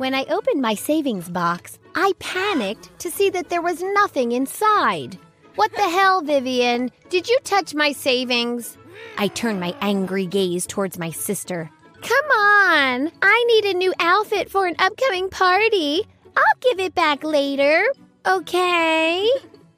When I opened my savings box, I panicked to see that there was nothing inside. What the hell, Vivian? Did you touch my savings? I turned my angry gaze towards my sister. Come on! I need a new outfit for an upcoming party. I'll give it back later. Okay?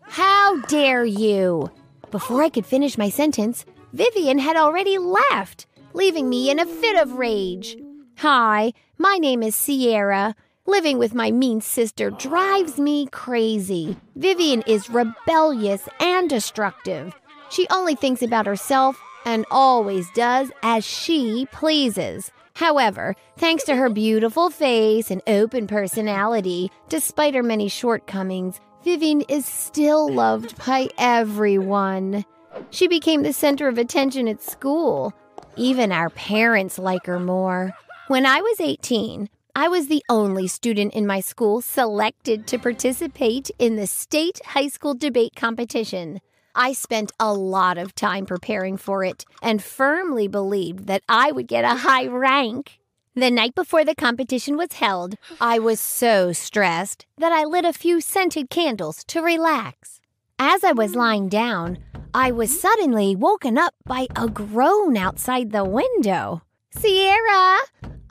How dare you? Before I could finish my sentence, Vivian had already left, leaving me in a fit of rage. Hi, my name is Sierra. Living with my mean sister drives me crazy. Vivian is rebellious and destructive. She only thinks about herself and always does as she pleases. However, thanks to her beautiful face and open personality, despite her many shortcomings, Vivian is still loved by everyone. She became the center of attention at school. Even our parents like her more. When I was 18, I was the only student in my school selected to participate in the state high school debate competition. I spent a lot of time preparing for it and firmly believed that I would get a high rank. The night before the competition was held, I was so stressed that I lit a few scented candles to relax. As I was lying down, I was suddenly woken up by a groan outside the window. Sierra,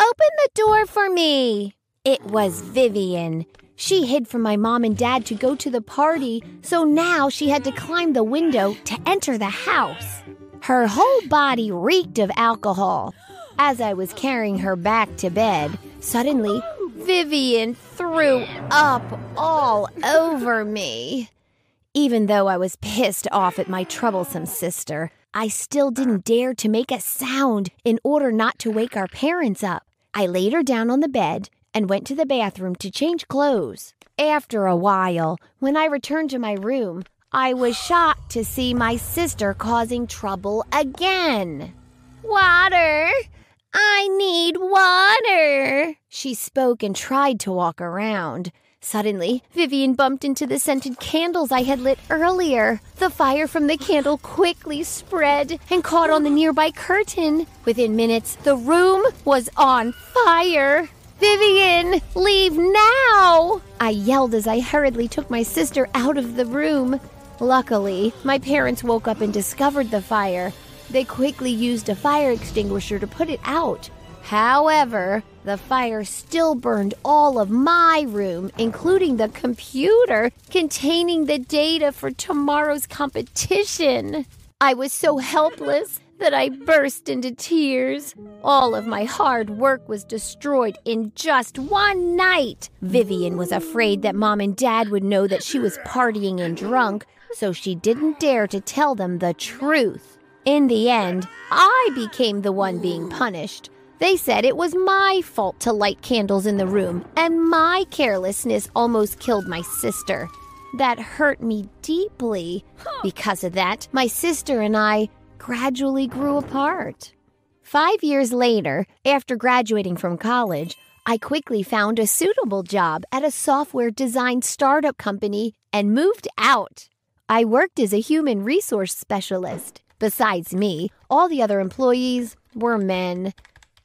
open the door for me. It was Vivian. She hid from my mom and dad to go to the party, so now she had to climb the window to enter the house. Her whole body reeked of alcohol. As I was carrying her back to bed, suddenly Vivian threw up all over me. Even though I was pissed off at my troublesome sister, I still didn't dare to make a sound in order not to wake our parents up. I laid her down on the bed and went to the bathroom to change clothes. After a while, when I returned to my room, I was shocked to see my sister causing trouble again. Water! I need water! She spoke and tried to walk around. Suddenly, Vivian bumped into the scented candles I had lit earlier. The fire from the candle quickly spread and caught on the nearby curtain. Within minutes, the room was on fire. Vivian, leave now! I yelled as I hurriedly took my sister out of the room. Luckily, my parents woke up and discovered the fire. They quickly used a fire extinguisher to put it out. However, the fire still burned all of my room, including the computer containing the data for tomorrow's competition. I was so helpless that I burst into tears. All of my hard work was destroyed in just one night. Vivian was afraid that mom and dad would know that she was partying and drunk, so she didn't dare to tell them the truth. In the end, I became the one being punished. They said it was my fault to light candles in the room, and my carelessness almost killed my sister. That hurt me deeply. Because of that, my sister and I gradually grew apart. Five years later, after graduating from college, I quickly found a suitable job at a software design startup company and moved out. I worked as a human resource specialist. Besides me, all the other employees were men.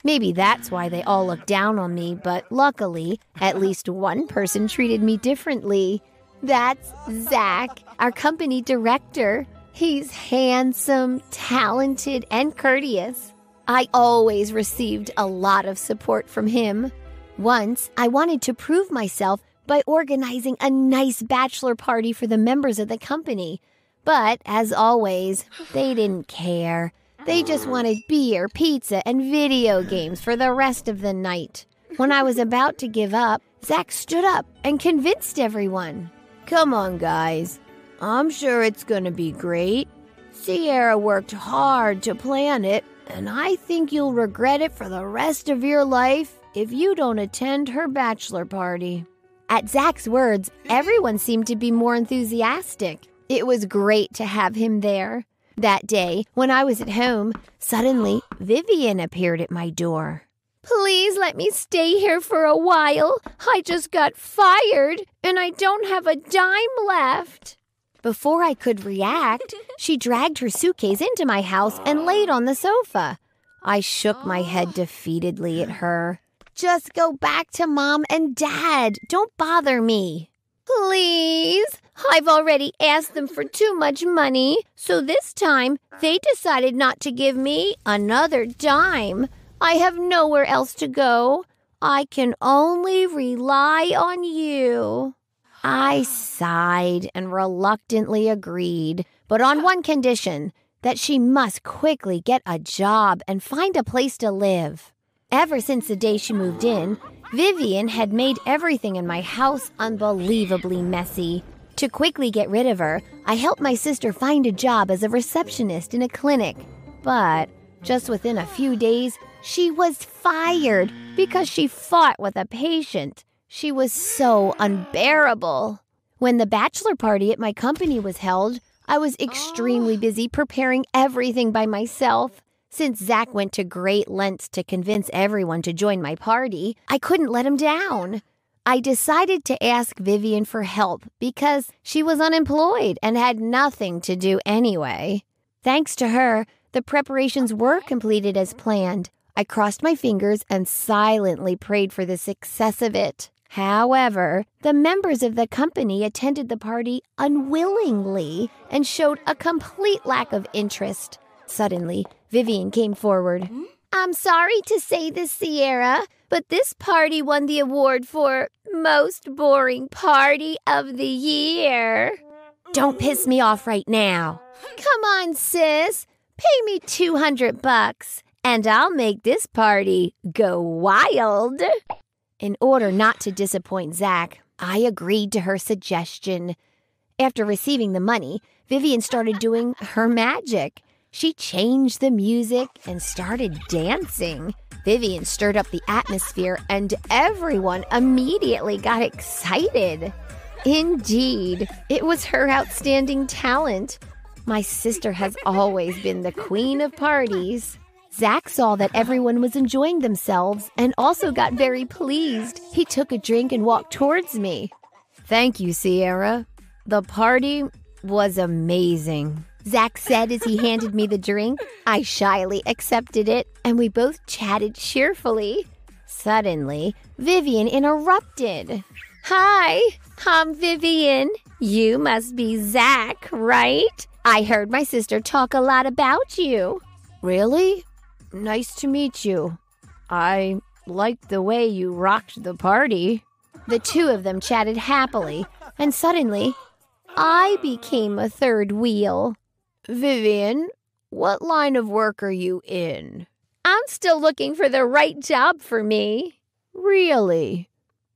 Maybe that's why they all looked down on me, but luckily, at least one person treated me differently. That's Zach, our company director. He's handsome, talented, and courteous. I always received a lot of support from him. Once, I wanted to prove myself by organizing a nice bachelor party for the members of the company. But, as always, they didn't care. They just wanted beer, pizza, and video games for the rest of the night. When I was about to give up, Zach stood up and convinced everyone. Come on, guys. I'm sure it's gonna be great. Sierra worked hard to plan it, and I think you'll regret it for the rest of your life if you don't attend her bachelor party. At Zach's words, everyone seemed to be more enthusiastic. It was great to have him there. That day, when I was at home, suddenly Vivian appeared at my door. Please let me stay here for a while. I just got fired and I don't have a dime left. Before I could react, she dragged her suitcase into my house and laid on the sofa. I shook my head oh. defeatedly at her. just go back to mom and dad. Don't bother me. Please. I've already asked them for too much money, so this time they decided not to give me another dime. I have nowhere else to go. I can only rely on you. I sighed and reluctantly agreed, but on one condition that she must quickly get a job and find a place to live. Ever since the day she moved in, Vivian had made everything in my house unbelievably messy. To quickly get rid of her, I helped my sister find a job as a receptionist in a clinic. But just within a few days, she was fired because she fought with a patient. She was so unbearable. When the bachelor party at my company was held, I was extremely busy preparing everything by myself. Since Zach went to great lengths to convince everyone to join my party, I couldn't let him down. I decided to ask Vivian for help because she was unemployed and had nothing to do anyway. Thanks to her, the preparations were completed as planned. I crossed my fingers and silently prayed for the success of it. However, the members of the company attended the party unwillingly and showed a complete lack of interest. Suddenly, Vivian came forward. I'm sorry to say this, Sierra, but this party won the award for Most Boring Party of the Year. Don't piss me off right now. Come on, sis. Pay me 200 bucks and I'll make this party go wild. In order not to disappoint Zach, I agreed to her suggestion. After receiving the money, Vivian started doing her magic. She changed the music and started dancing. Vivian stirred up the atmosphere, and everyone immediately got excited. Indeed, it was her outstanding talent. My sister has always been the queen of parties. Zach saw that everyone was enjoying themselves and also got very pleased. He took a drink and walked towards me. Thank you, Sierra. The party was amazing. Zach said as he handed me the drink. I shyly accepted it, and we both chatted cheerfully. Suddenly, Vivian interrupted. Hi, I'm Vivian. You must be Zach, right? I heard my sister talk a lot about you. Really? Nice to meet you. I liked the way you rocked the party. The two of them chatted happily, and suddenly, I became a third wheel. Vivian, what line of work are you in? I'm still looking for the right job for me. Really?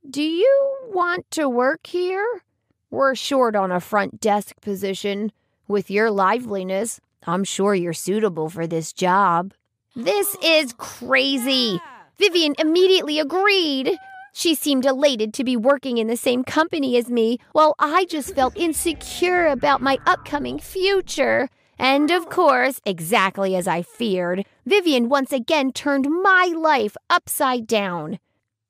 Do you want to work here? We're short on a front desk position. With your liveliness, I'm sure you're suitable for this job. This is crazy. Vivian immediately agreed. She seemed elated to be working in the same company as me, while I just felt insecure about my upcoming future. And of course, exactly as I feared, Vivian once again turned my life upside down.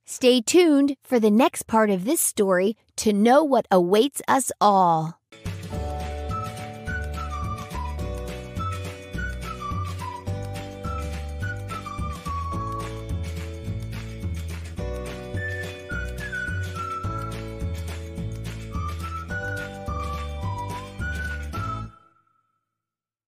Stay tuned for the next part of this story to know what awaits us all.